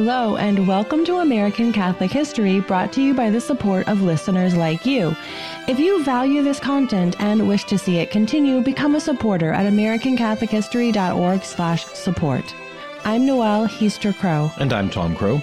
Hello, and welcome to American Catholic History, brought to you by the support of listeners like you. If you value this content and wish to see it continue, become a supporter at americanCatholicHistory.org/support. I'm Noelle Heaster Crowe. And I'm Tom Crowe.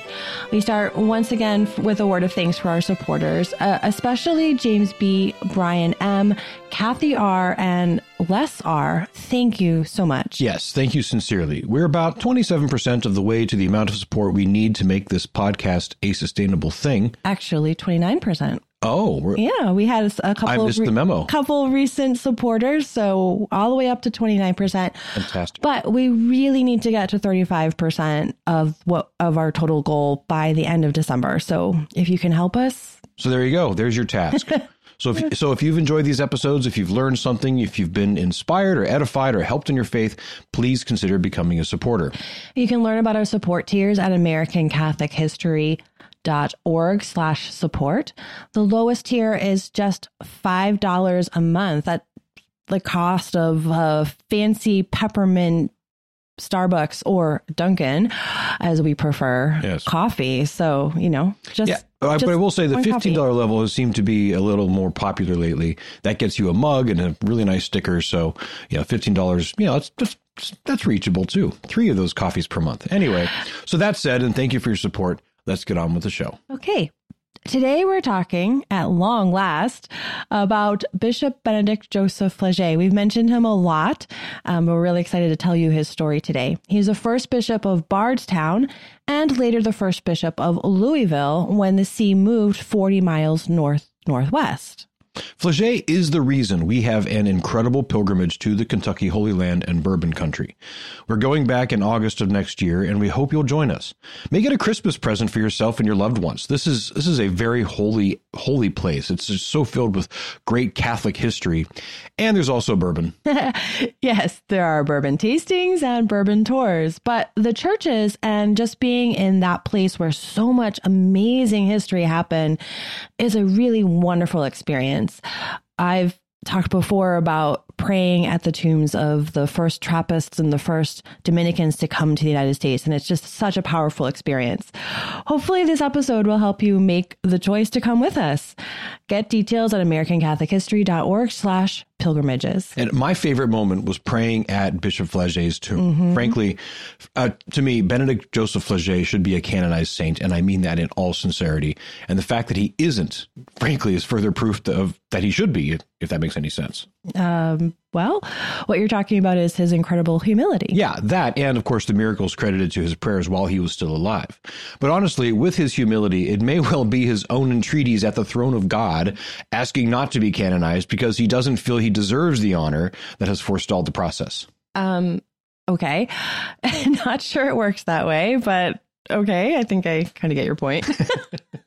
We start once again with a word of thanks for our supporters, uh, especially James B., Brian M., Kathy R., and Les R. Thank you so much. Yes, thank you sincerely. We're about 27% of the way to the amount of support we need to make this podcast a sustainable thing. Actually, 29%. Oh, yeah, we had a couple. I missed re- the memo. Couple recent supporters, so all the way up to twenty nine percent. Fantastic. But we really need to get to thirty five percent of what of our total goal by the end of December. So if you can help us, so there you go. There's your task. So if so if you've enjoyed these episodes, if you've learned something, if you've been inspired or edified or helped in your faith, please consider becoming a supporter. You can learn about our support tiers at American Catholic History org slash support. The lowest tier is just five dollars a month at the cost of a fancy peppermint Starbucks or Dunkin', as we prefer, yes. coffee. So you know, just yeah. Just but I will say the fifteen dollar level has seemed to be a little more popular lately. That gets you a mug and a really nice sticker. So yeah, fifteen dollars. You know, it's just that's reachable too. Three of those coffees per month. Anyway, so that said, and thank you for your support let's get on with the show. Okay. Today we're talking at long last about Bishop Benedict Joseph Flaget. We've mentioned him a lot, um, we're really excited to tell you his story today. He's the first bishop of Bardstown and later the first bishop of Louisville when the see moved 40 miles north northwest. Flaget is the reason we have an incredible pilgrimage to the Kentucky Holy Land and Bourbon Country. We're going back in August of next year, and we hope you'll join us. Make it a Christmas present for yourself and your loved ones. This is this is a very holy holy place. It's just so filled with great Catholic history, and there's also bourbon. yes, there are bourbon tastings and bourbon tours, but the churches and just being in that place where so much amazing history happened is a really wonderful experience. I've talked before about praying at the tombs of the first Trappists and the first Dominicans to come to the United States. And it's just such a powerful experience. Hopefully, this episode will help you make the choice to come with us. Get details at AmericanCatholicHistory.org slash pilgrimages. And my favorite moment was praying at Bishop Flaget's tomb. Mm-hmm. Frankly, uh, to me, Benedict Joseph Flaget should be a canonized saint, and I mean that in all sincerity. And the fact that he isn't, frankly, is further proof of that he should be, if that makes any sense. Um, well, what you're talking about is his incredible humility. Yeah, that, and of course, the miracles credited to his prayers while he was still alive. But honestly, with his humility, it may well be his own entreaties at the throne of God asking not to be canonized because he doesn't feel he deserves the honor that has forestalled the process. Um, okay. not sure it works that way, but okay. I think I kind of get your point.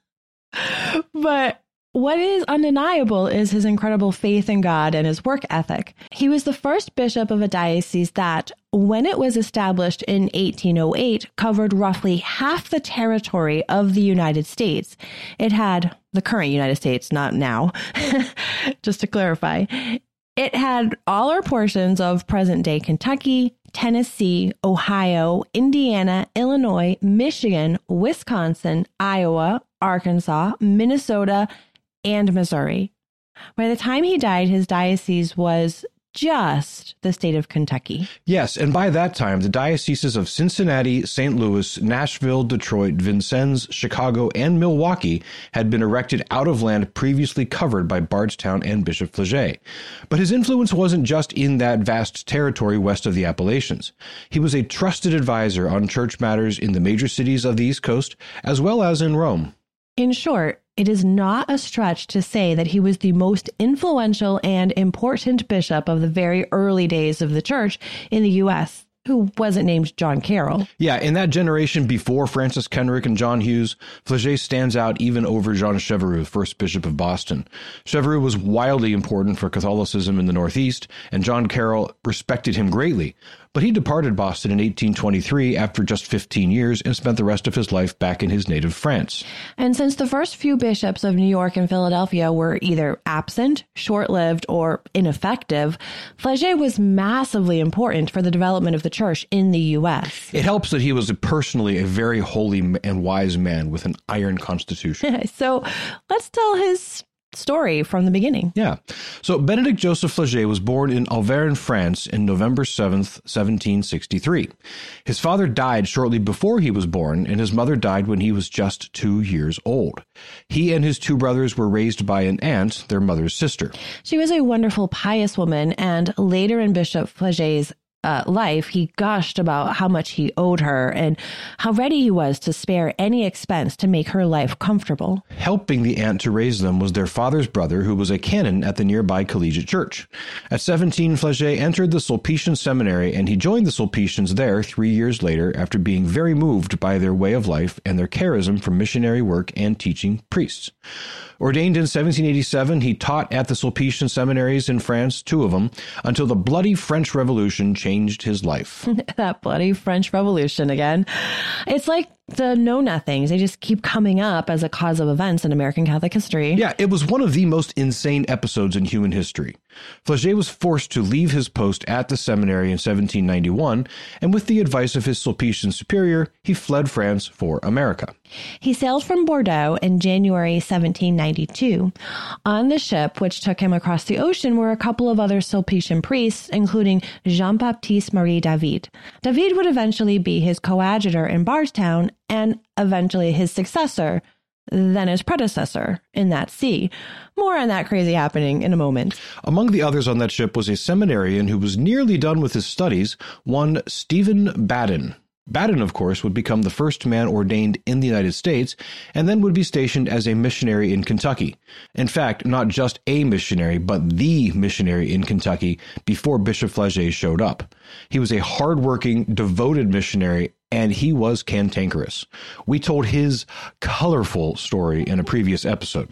but what is undeniable is his incredible faith in God and his work ethic. He was the first bishop of a diocese that, when it was established in 1808, covered roughly half the territory of the United States. It had the current United States, not now, just to clarify. It had all or portions of present day Kentucky, Tennessee, Ohio, Indiana, Illinois, Michigan, Wisconsin, Iowa, Arkansas, Minnesota, and Missouri. By the time he died, his diocese was just the state of Kentucky. Yes, and by that time, the dioceses of Cincinnati, St. Louis, Nashville, Detroit, Vincennes, Chicago, and Milwaukee had been erected out of land previously covered by Bardstown and Bishop Flaget. But his influence wasn't just in that vast territory west of the Appalachians. He was a trusted advisor on church matters in the major cities of the East Coast, as well as in Rome. In short, it is not a stretch to say that he was the most influential and important bishop of the very early days of the church in the U.S who wasn't named John Carroll. Yeah, in that generation before Francis Kenrick and John Hughes, Flaget stands out even over Jean Cheverus, first bishop of Boston. Cheverus was wildly important for Catholicism in the Northeast, and John Carroll respected him greatly. But he departed Boston in 1823 after just 15 years and spent the rest of his life back in his native France. And since the first few bishops of New York and Philadelphia were either absent, short lived, or ineffective, Flaget was massively important for the development of the church in the U.S. It helps that he was personally a very holy and wise man with an iron constitution. so let's tell his story from the beginning. Yeah. So Benedict Joseph Flaget was born in Auvergne, France in November 7th, 1763. His father died shortly before he was born, and his mother died when he was just two years old. He and his two brothers were raised by an aunt, their mother's sister. She was a wonderful, pious woman, and later in Bishop Flaget's uh, life, he gushed about how much he owed her and how ready he was to spare any expense to make her life comfortable. Helping the aunt to raise them was their father's brother, who was a canon at the nearby collegiate church. At 17, Flaget entered the Sulpician seminary and he joined the Sulpicians there three years later after being very moved by their way of life and their charism for missionary work and teaching priests. Ordained in 1787, he taught at the Sulpician seminaries in France, two of them, until the bloody French Revolution changed his life. that bloody French Revolution again. It's like the know nothings. They just keep coming up as a cause of events in American Catholic history. Yeah, it was one of the most insane episodes in human history. Flaget was forced to leave his post at the seminary in 1791, and with the advice of his Sulpician superior, he fled France for America. He sailed from Bordeaux in January 1792. On the ship, which took him across the ocean, were a couple of other Sulpician priests, including Jean Baptiste Marie David. David would eventually be his coadjutor in Bardstown and eventually his successor, then his predecessor in that see. More on that crazy happening in a moment. Among the others on that ship was a seminarian who was nearly done with his studies, one Stephen Badin. Badin, of course, would become the first man ordained in the United States and then would be stationed as a missionary in Kentucky. In fact, not just a missionary, but the missionary in Kentucky before Bishop Flaget showed up. He was a hardworking, devoted missionary and he was cantankerous. We told his colorful story in a previous episode.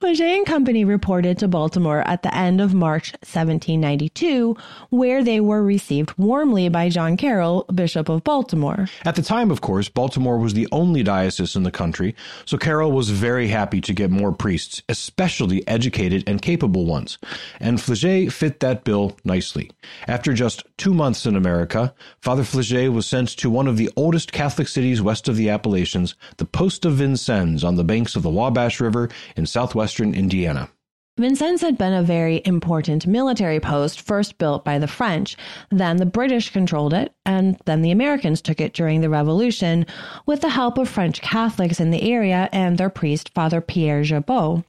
Flaget and Company reported to Baltimore at the end of March 1792, where they were received warmly by John Carroll, Bishop of Baltimore. At the time, of course, Baltimore was the only diocese in the country, so Carroll was very happy to get more priests, especially educated and capable ones. And Flaget fit that bill nicely. After just two months in America, Father Flaget was sent to one of the oldest Catholic cities west of the Appalachians, the Post of Vincennes on the banks of the Wabash River in southwestern Indiana. Vincennes had been a very important military post first built by the French. Then the British controlled it, and then the Americans took it during the Revolution with the help of French Catholics in the area and their priest, Father Pierre Gibault.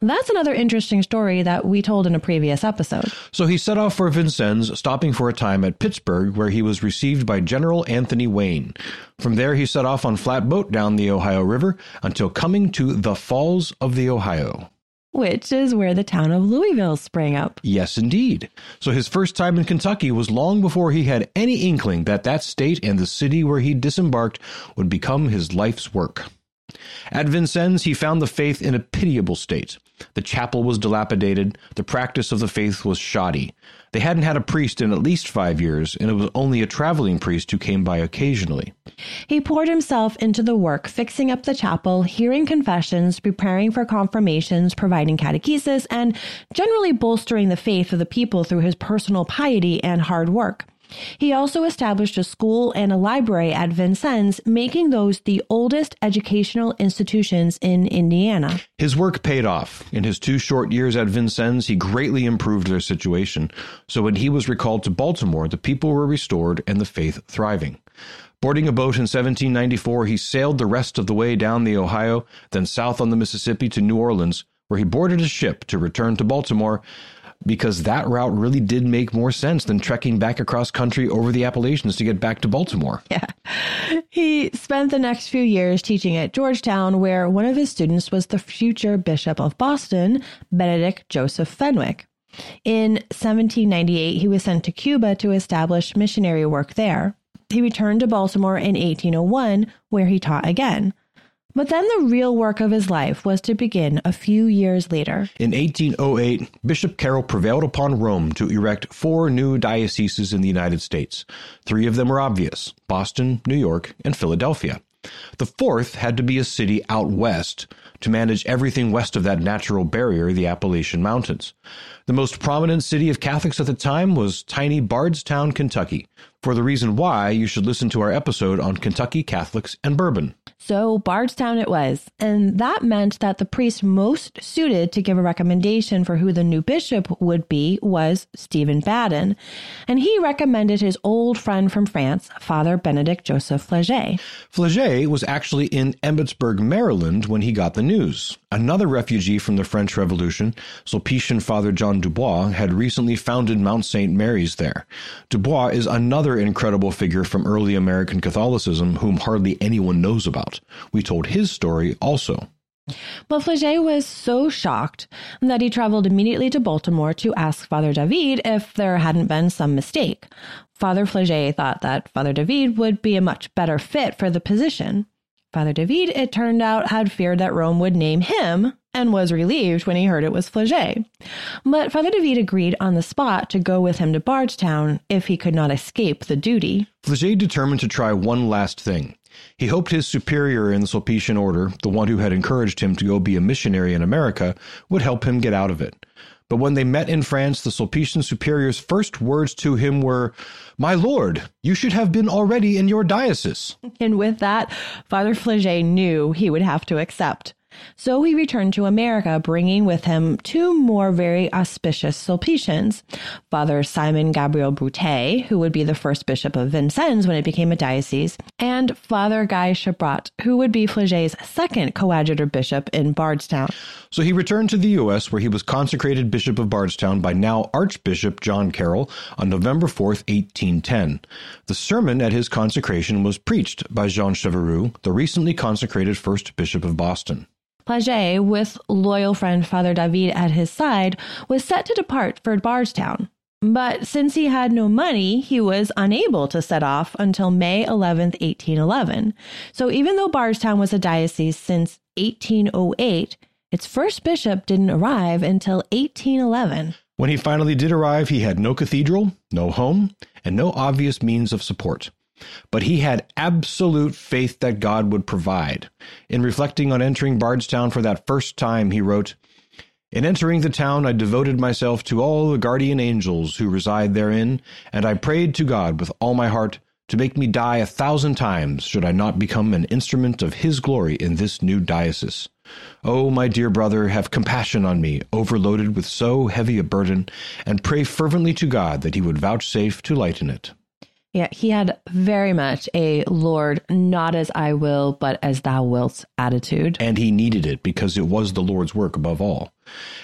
That's another interesting story that we told in a previous episode. So he set off for Vincennes, stopping for a time at Pittsburgh, where he was received by General Anthony Wayne. From there, he set off on flatboat down the Ohio River until coming to the Falls of the Ohio which is where the town of Louisville sprang up. Yes, indeed. So his first time in Kentucky was long before he had any inkling that that state and the city where he disembarked would become his life's work. At Vincennes, he found the faith in a pitiable state. The chapel was dilapidated, the practice of the faith was shoddy. They hadn't had a priest in at least five years, and it was only a traveling priest who came by occasionally. He poured himself into the work, fixing up the chapel, hearing confessions, preparing for confirmations, providing catechesis, and generally bolstering the faith of the people through his personal piety and hard work. He also established a school and a library at Vincennes, making those the oldest educational institutions in Indiana. His work paid off. In his two short years at Vincennes, he greatly improved their situation. So when he was recalled to Baltimore, the people were restored and the faith thriving. Boarding a boat in 1794, he sailed the rest of the way down the Ohio, then south on the Mississippi to New Orleans, where he boarded a ship to return to Baltimore because that route really did make more sense than trekking back across country over the Appalachians to get back to Baltimore. Yeah. He spent the next few years teaching at Georgetown, where one of his students was the future Bishop of Boston, Benedict Joseph Fenwick. In 1798, he was sent to Cuba to establish missionary work there. He returned to Baltimore in 1801, where he taught again. But then the real work of his life was to begin a few years later. In 1808, Bishop Carroll prevailed upon Rome to erect four new dioceses in the United States. Three of them were obvious Boston, New York, and Philadelphia. The fourth had to be a city out west to manage everything west of that natural barrier, the Appalachian Mountains. The most prominent city of Catholics at the time was tiny Bardstown, Kentucky, For the reason why, you should listen to our episode on Kentucky Catholics and bourbon. So Bardstown it was, and that meant that the priest most suited to give a recommendation for who the new bishop would be was Stephen Badin, and he recommended his old friend from France, Father Benedict Joseph Flaget. Flaget was actually in Emmitsburg, Maryland when he got the news. Another refugee from the French Revolution, Sulpician Father John Dubois, had recently founded Mount St. Mary's there. Dubois is another incredible figure from early American Catholicism whom hardly anyone knows about. We told his story also. But Flaget was so shocked that he traveled immediately to Baltimore to ask Father David if there hadn't been some mistake. Father Flaget thought that Father David would be a much better fit for the position. Father David, it turned out, had feared that Rome would name him and was relieved when he heard it was Flaget. But Father David agreed on the spot to go with him to Bardstown if he could not escape the duty. Flaget determined to try one last thing. He hoped his superior in the Sulpician order, the one who had encouraged him to go be a missionary in America, would help him get out of it. But when they met in France, the Sulpician superior's first words to him were, My lord, you should have been already in your diocese. And with that, Father Flaget knew he would have to accept. So he returned to America, bringing with him two more very auspicious Sulpicians Father Simon Gabriel Bruté, who would be the first bishop of Vincennes when it became a diocese, and Father Guy Chabrat, who would be Flaget's second coadjutor bishop in Bardstown. So he returned to the U.S., where he was consecrated Bishop of Bardstown by now Archbishop John Carroll on November 4th, 1810. The sermon at his consecration was preached by Jean Cheverus, the recently consecrated first Bishop of Boston. Flaget, with loyal friend Father David at his side, was set to depart for Bardstown. But since he had no money, he was unable to set off until May 11, 1811. So even though Bardstown was a diocese since 1808, its first bishop didn't arrive until 1811. When he finally did arrive, he had no cathedral, no home, and no obvious means of support. But he had absolute faith that God would provide. In reflecting on entering Bardstown for that first time, he wrote, in entering the town, I devoted myself to all the guardian angels who reside therein, and I prayed to God with all my heart to make me die a thousand times should I not become an instrument of his glory in this new diocese. Oh, my dear brother, have compassion on me, overloaded with so heavy a burden, and pray fervently to God that he would vouchsafe to lighten it. Yeah, he had very much a Lord, not as I will, but as thou wilt attitude. And he needed it because it was the Lord's work above all.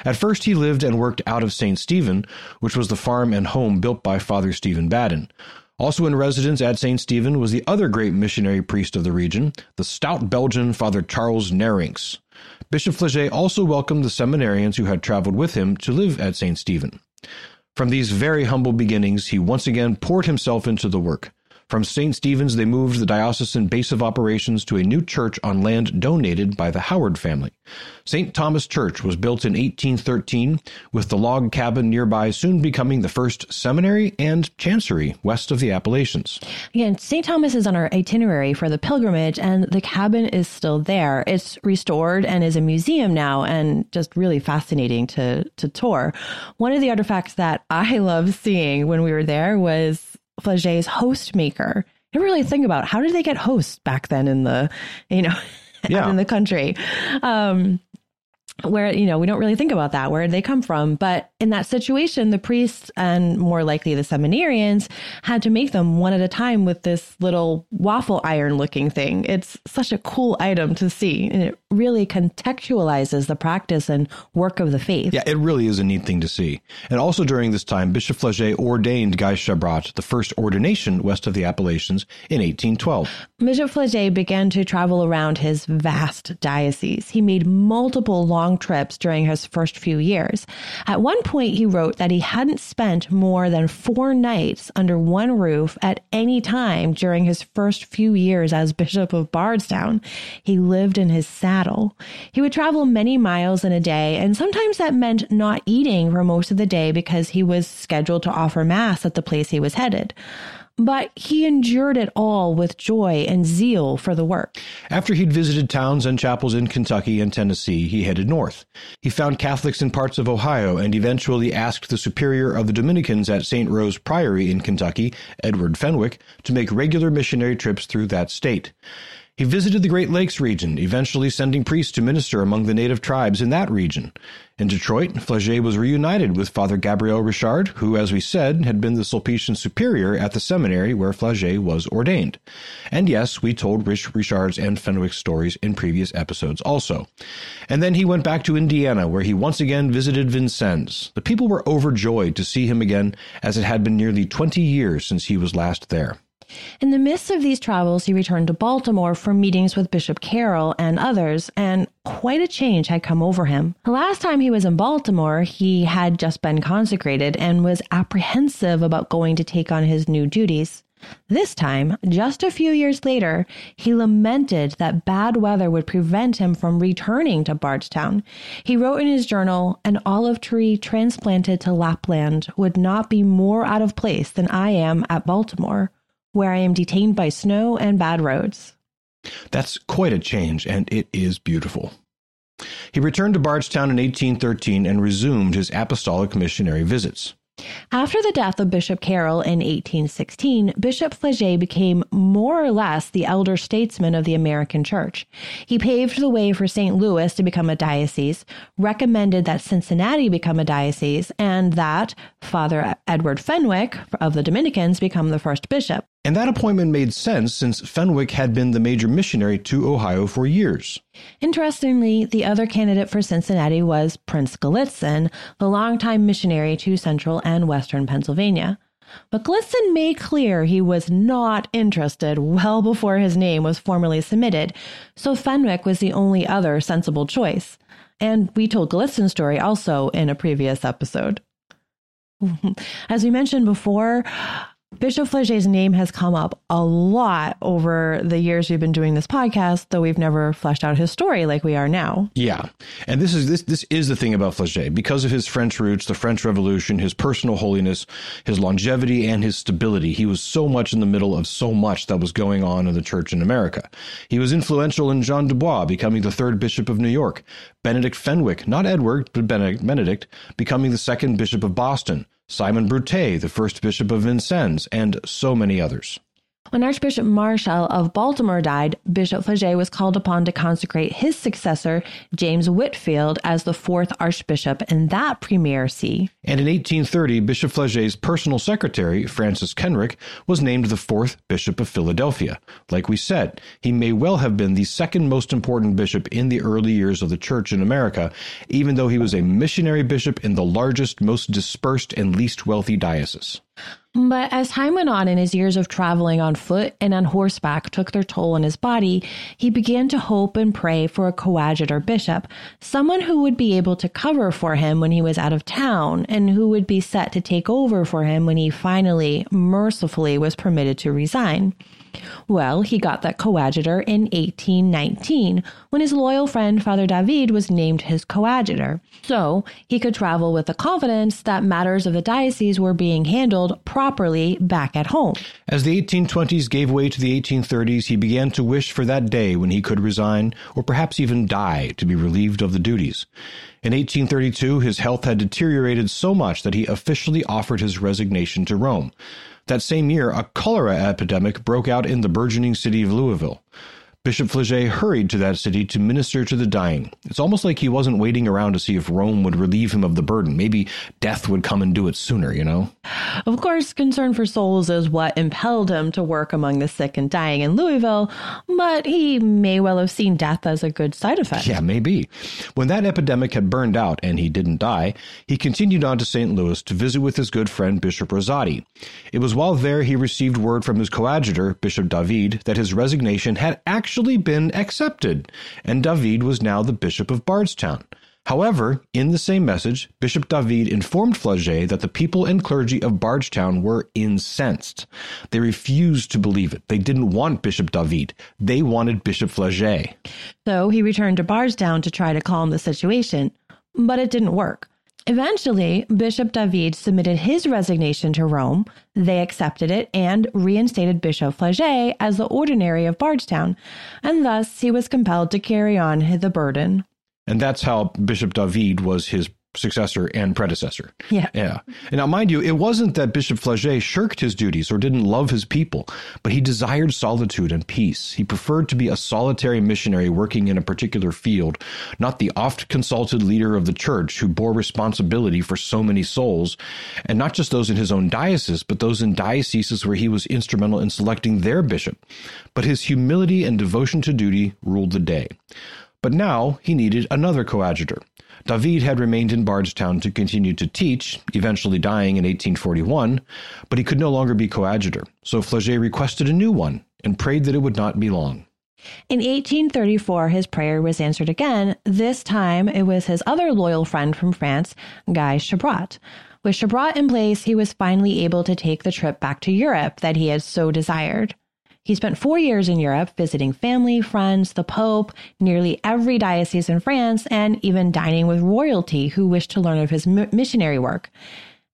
At first, he lived and worked out of St. Stephen, which was the farm and home built by Father Stephen Badin. Also in residence at St. Stephen was the other great missionary priest of the region, the stout Belgian Father Charles Nerinckx. Bishop Flaget also welcomed the seminarians who had traveled with him to live at St. Stephen. From these very humble beginnings, he once again poured himself into the work. From St. Stephen's, they moved the diocesan base of operations to a new church on land donated by the Howard family. St. Thomas Church was built in 1813, with the log cabin nearby soon becoming the first seminary and chancery west of the Appalachians. Again, St. Thomas is on our itinerary for the pilgrimage, and the cabin is still there. It's restored and is a museum now, and just really fascinating to, to tour. One of the artifacts that I love seeing when we were there was Flaget's host maker. I really think about how did they get hosts back then in the, you know, yeah. in the country. Um, where you know we don't really think about that where they come from. But in that situation the priests and more likely the seminarians had to make them one at a time with this little waffle iron looking thing. It's such a cool item to see and it really contextualizes the practice and work of the faith. Yeah it really is a neat thing to see. And also during this time bishop flaget ordained guy chabrat the first ordination west of the appalachians in 1812 bishop flaget began to travel around his vast diocese. He made multiple long long trips during his first few years. At one point, he wrote that he hadn't spent more than four nights under one roof at any time during his first few years as Bishop of Bardstown. He lived in his saddle. He would travel many miles in a day, and sometimes that meant not eating for most of the day because he was scheduled to offer Mass at the place he was headed. But he endured it all with joy and zeal for the work. After he'd visited towns and chapels in Kentucky and Tennessee, he headed north. He found Catholics in parts of Ohio and eventually asked the superior of the Dominicans at St. Rose Priory in Kentucky, Edward Fenwick, to make regular missionary trips through that state. He visited the Great Lakes region, eventually sending priests to minister among the native tribes in that region. In Detroit, Flaget was reunited with Father Gabriel Richard, who, as we said, had been the Sulpician superior at the seminary where Flaget was ordained. And yes, we told Rich Richard's and Fenwick's stories in previous episodes also. And then he went back to Indiana, where he once again visited Vincennes. The people were overjoyed to see him again, as it had been nearly 20 years since he was last there. In the midst of these travels, he returned to Baltimore for meetings with Bishop Carroll and others, and quite a change had come over him. The last time he was in Baltimore, he had just been consecrated and was apprehensive about going to take on his new duties. This time, just a few years later, he lamented that bad weather would prevent him from returning to Bardstown. He wrote in his journal, An olive tree transplanted to Lapland would not be more out of place than I am at Baltimore where I am detained by snow and bad roads. That's quite a change, and it is beautiful. He returned to Bardstown in 1813 and resumed his apostolic missionary visits. After the death of Bishop Carroll in 1816, Bishop Flaget became more or less the elder statesman of the American Church. He paved the way for St. Louis to become a diocese, recommended that Cincinnati become a diocese, and that Father Edward Fenwick of the Dominicans become the first bishop. And that appointment made sense since Fenwick had been the major missionary to Ohio for years. Interestingly, the other candidate for Cincinnati was Prince Gallitzin, the longtime missionary to central and western Pennsylvania. But Gallitzin made clear he was not interested well before his name was formally submitted, so Fenwick was the only other sensible choice. And we told Gallitzin's story also in a previous episode. As we mentioned before, Bishop Flaget's name has come up a lot over the years we've been doing this podcast, though we've never fleshed out his story like we are now. Yeah. And this is this this is the thing about Flaget. Because of his French roots, the French Revolution, his personal holiness, his longevity and his stability, he was so much in the middle of so much that was going on in the church in America. He was influential in John Dubois becoming the third bishop of New York, Benedict Fenwick, not Edward, but Benedict, becoming the second bishop of Boston. Simon Brute, the first bishop of Vincennes, and so many others. When Archbishop Marshall of Baltimore died, Bishop Flaget was called upon to consecrate his successor, James Whitfield, as the fourth archbishop in that premier see. And in 1830, Bishop Flaget's personal secretary, Francis Kenrick, was named the fourth bishop of Philadelphia. Like we said, he may well have been the second most important bishop in the early years of the church in America, even though he was a missionary bishop in the largest, most dispersed, and least wealthy diocese. But as time went on and his years of traveling on foot and on horseback took their toll on his body, he began to hope and pray for a coadjutor bishop, someone who would be able to cover for him when he was out of town and who would be set to take over for him when he finally, mercifully, was permitted to resign. Well, he got that coadjutor in 1819 when his loyal friend Father David was named his coadjutor. So he could travel with the confidence that matters of the diocese were being handled properly back at home. As the 1820s gave way to the 1830s, he began to wish for that day when he could resign or perhaps even die to be relieved of the duties. In 1832, his health had deteriorated so much that he officially offered his resignation to Rome. That same year, a cholera epidemic broke out in the burgeoning city of Louisville. Bishop Flaget hurried to that city to minister to the dying. It's almost like he wasn't waiting around to see if Rome would relieve him of the burden. Maybe death would come and do it sooner, you know? Of course, concern for souls is what impelled him to work among the sick and dying in Louisville, but he may well have seen death as a good side effect. Yeah, maybe. When that epidemic had burned out and he didn't die, he continued on to St. Louis to visit with his good friend Bishop Rosati. It was while there he received word from his coadjutor, Bishop David, that his resignation had actually actually been accepted, and David was now the Bishop of Bardstown. However, in the same message, Bishop David informed Flaget that the people and clergy of Bardstown were incensed. They refused to believe it. They didn't want Bishop David. They wanted Bishop Flaget. So he returned to Bardstown to try to calm the situation, but it didn't work. Eventually, Bishop David submitted his resignation to Rome. They accepted it and reinstated Bishop Flaget as the ordinary of Bardstown, and thus he was compelled to carry on the burden. And that's how Bishop David was his successor and predecessor. Yeah. Yeah. And now, mind you, it wasn't that Bishop Flaget shirked his duties or didn't love his people, but he desired solitude and peace. He preferred to be a solitary missionary working in a particular field, not the oft consulted leader of the church who bore responsibility for so many souls, and not just those in his own diocese, but those in dioceses where he was instrumental in selecting their bishop. But his humility and devotion to duty ruled the day. But now he needed another coadjutor. David had remained in Bardstown to continue to teach, eventually dying in 1841, but he could no longer be coadjutor, so Flaget requested a new one and prayed that it would not be long. In 1834, his prayer was answered again. This time, it was his other loyal friend from France, Guy Chabrat. With Chabrat in place, he was finally able to take the trip back to Europe that he had so desired. He spent four years in Europe visiting family, friends, the Pope, nearly every diocese in France, and even dining with royalty who wished to learn of his missionary work.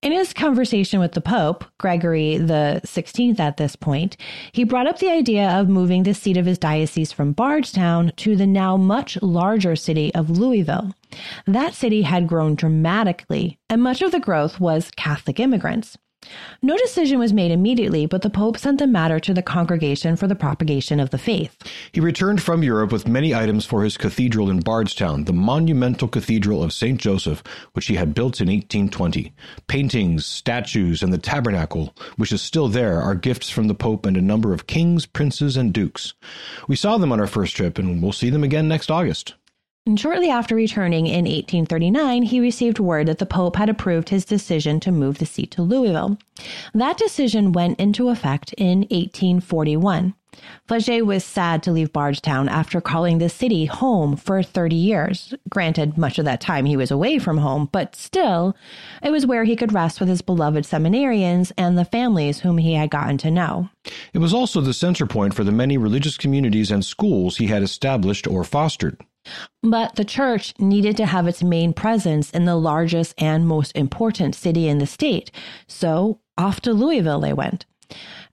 In his conversation with the Pope, Gregory the 16th at this point, he brought up the idea of moving the seat of his diocese from Bardstown to the now much larger city of Louisville. That city had grown dramatically, and much of the growth was Catholic immigrants. No decision was made immediately, but the Pope sent the matter to the Congregation for the Propagation of the Faith. He returned from Europe with many items for his cathedral in Bardstown, the monumental Cathedral of St. Joseph, which he had built in 1820. Paintings, statues, and the tabernacle, which is still there, are gifts from the Pope and a number of kings, princes, and dukes. We saw them on our first trip, and we'll see them again next August. And shortly after returning in 1839, he received word that the Pope had approved his decision to move the seat to Louisville. That decision went into effect in 1841. Flaget was sad to leave Bardstown after calling the city home for 30 years. Granted, much of that time he was away from home, but still, it was where he could rest with his beloved seminarians and the families whom he had gotten to know. It was also the center point for the many religious communities and schools he had established or fostered. But the church needed to have its main presence in the largest and most important city in the state, so off to Louisville they went.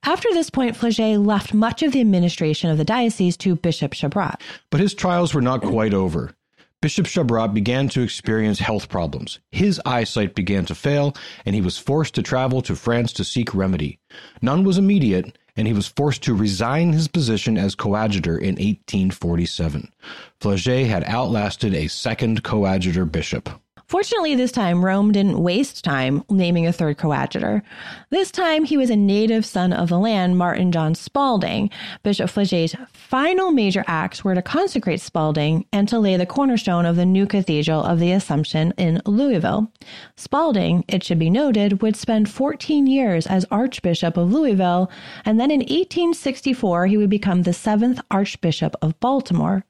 After this point, Flaget left much of the administration of the diocese to Bishop Chabrat. But his trials were not quite over. Bishop Chabrat began to experience health problems. His eyesight began to fail, and he was forced to travel to France to seek remedy. None was immediate, and he was forced to resign his position as coadjutor in 1847. Flaget had outlasted a second coadjutor bishop. Fortunately, this time, Rome didn't waste time naming a third coadjutor. This time, he was a native son of the land, Martin John Spalding. Bishop Flaget's final major acts were to consecrate Spalding and to lay the cornerstone of the new Cathedral of the Assumption in Louisville. Spalding, it should be noted, would spend 14 years as Archbishop of Louisville, and then in 1864, he would become the seventh Archbishop of Baltimore.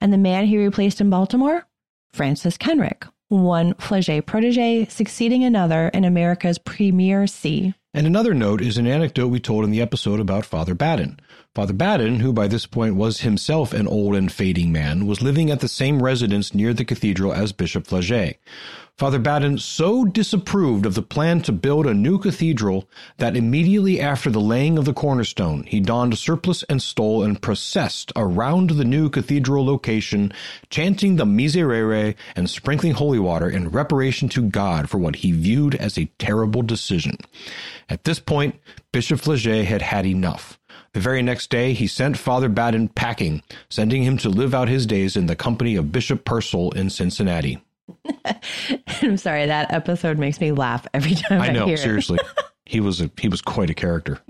And the man he replaced in Baltimore? Francis Kenrick, one Flaget protege succeeding another in America's premier see. And another note is an anecdote we told in the episode about Father Badin. Father Badin, who by this point was himself an old and fading man, was living at the same residence near the cathedral as Bishop Flaget. Father Badin so disapproved of the plan to build a new cathedral that immediately after the laying of the cornerstone, he donned a surplice and stole and processed around the new cathedral location, chanting the Miserere and sprinkling holy water in reparation to God for what he viewed as a terrible decision. At this point, Bishop Flaget had had enough. The very next day, he sent Father Badin packing, sending him to live out his days in the company of Bishop Purcell in Cincinnati. I'm sorry, that episode makes me laugh every time I, I know, seriously. he was a he was quite a character.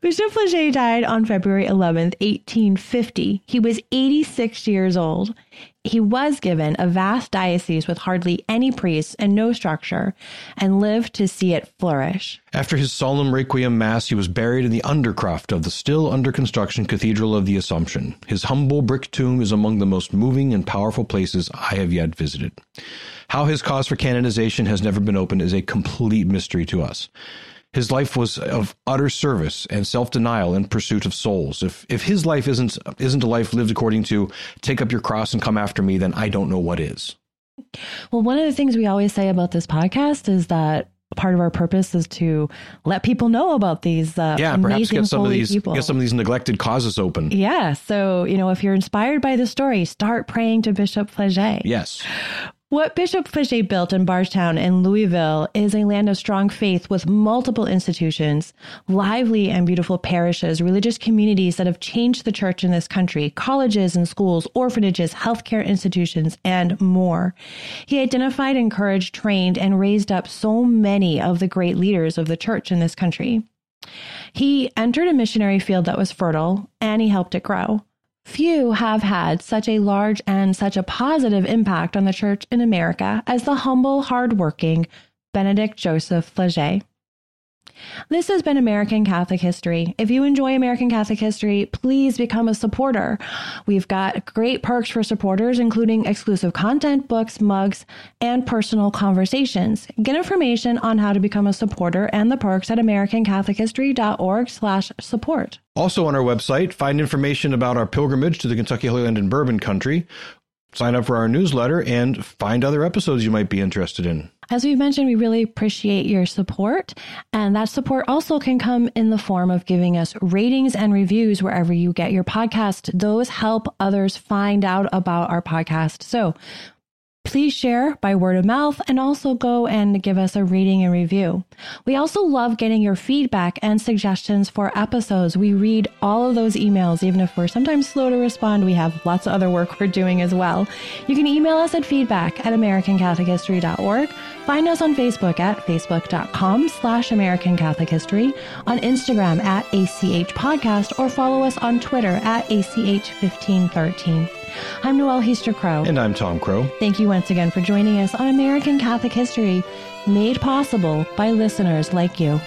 Bishop Flaget died on February 11th, 1850. He was 86 years old. He was given a vast diocese with hardly any priests and no structure, and lived to see it flourish. After his solemn requiem mass, he was buried in the undercroft of the still under construction Cathedral of the Assumption. His humble brick tomb is among the most moving and powerful places I have yet visited. How his cause for canonization has never been opened is a complete mystery to us. His life was of utter service and self-denial in pursuit of souls. If if his life isn't isn't a life lived according to take up your cross and come after me, then I don't know what is. Well, one of the things we always say about this podcast is that part of our purpose is to let people know about these uh, Yeah, perhaps get some of these people. get some of these neglected causes open. yeah, so you know, if you're inspired by the story, start praying to Bishop Flaget. Yes. What Bishop Flaget built in Bardstown and Louisville is a land of strong faith with multiple institutions, lively and beautiful parishes, religious communities that have changed the church in this country, colleges and schools, orphanages, healthcare institutions, and more. He identified, encouraged, trained, and raised up so many of the great leaders of the church in this country. He entered a missionary field that was fertile, and he helped it grow. Few have had such a large and such a positive impact on the church in America as the humble, hardworking Benedict Joseph Flaget. This has been American Catholic History. If you enjoy American Catholic History, please become a supporter. We've got great perks for supporters, including exclusive content, books, mugs, and personal conversations. Get information on how to become a supporter and the perks at americancatholichistory.org slash support. Also on our website, find information about our pilgrimage to the Kentucky Holy Land and Bourbon Country. Sign up for our newsletter and find other episodes you might be interested in. As we've mentioned, we really appreciate your support. And that support also can come in the form of giving us ratings and reviews wherever you get your podcast. Those help others find out about our podcast. So please share by word of mouth and also go and give us a rating and review. We also love getting your feedback and suggestions for episodes. We read all of those emails, even if we're sometimes slow to respond. We have lots of other work we're doing as well. You can email us at feedback at americancatholichistory.org. Find us on Facebook at facebook.com slash American Catholic History, on Instagram at ACH Podcast, or follow us on Twitter at ACH1513. I'm Noelle Heaster Crowe. And I'm Tom Crowe. Thank you once again for joining us on American Catholic History, made possible by listeners like you.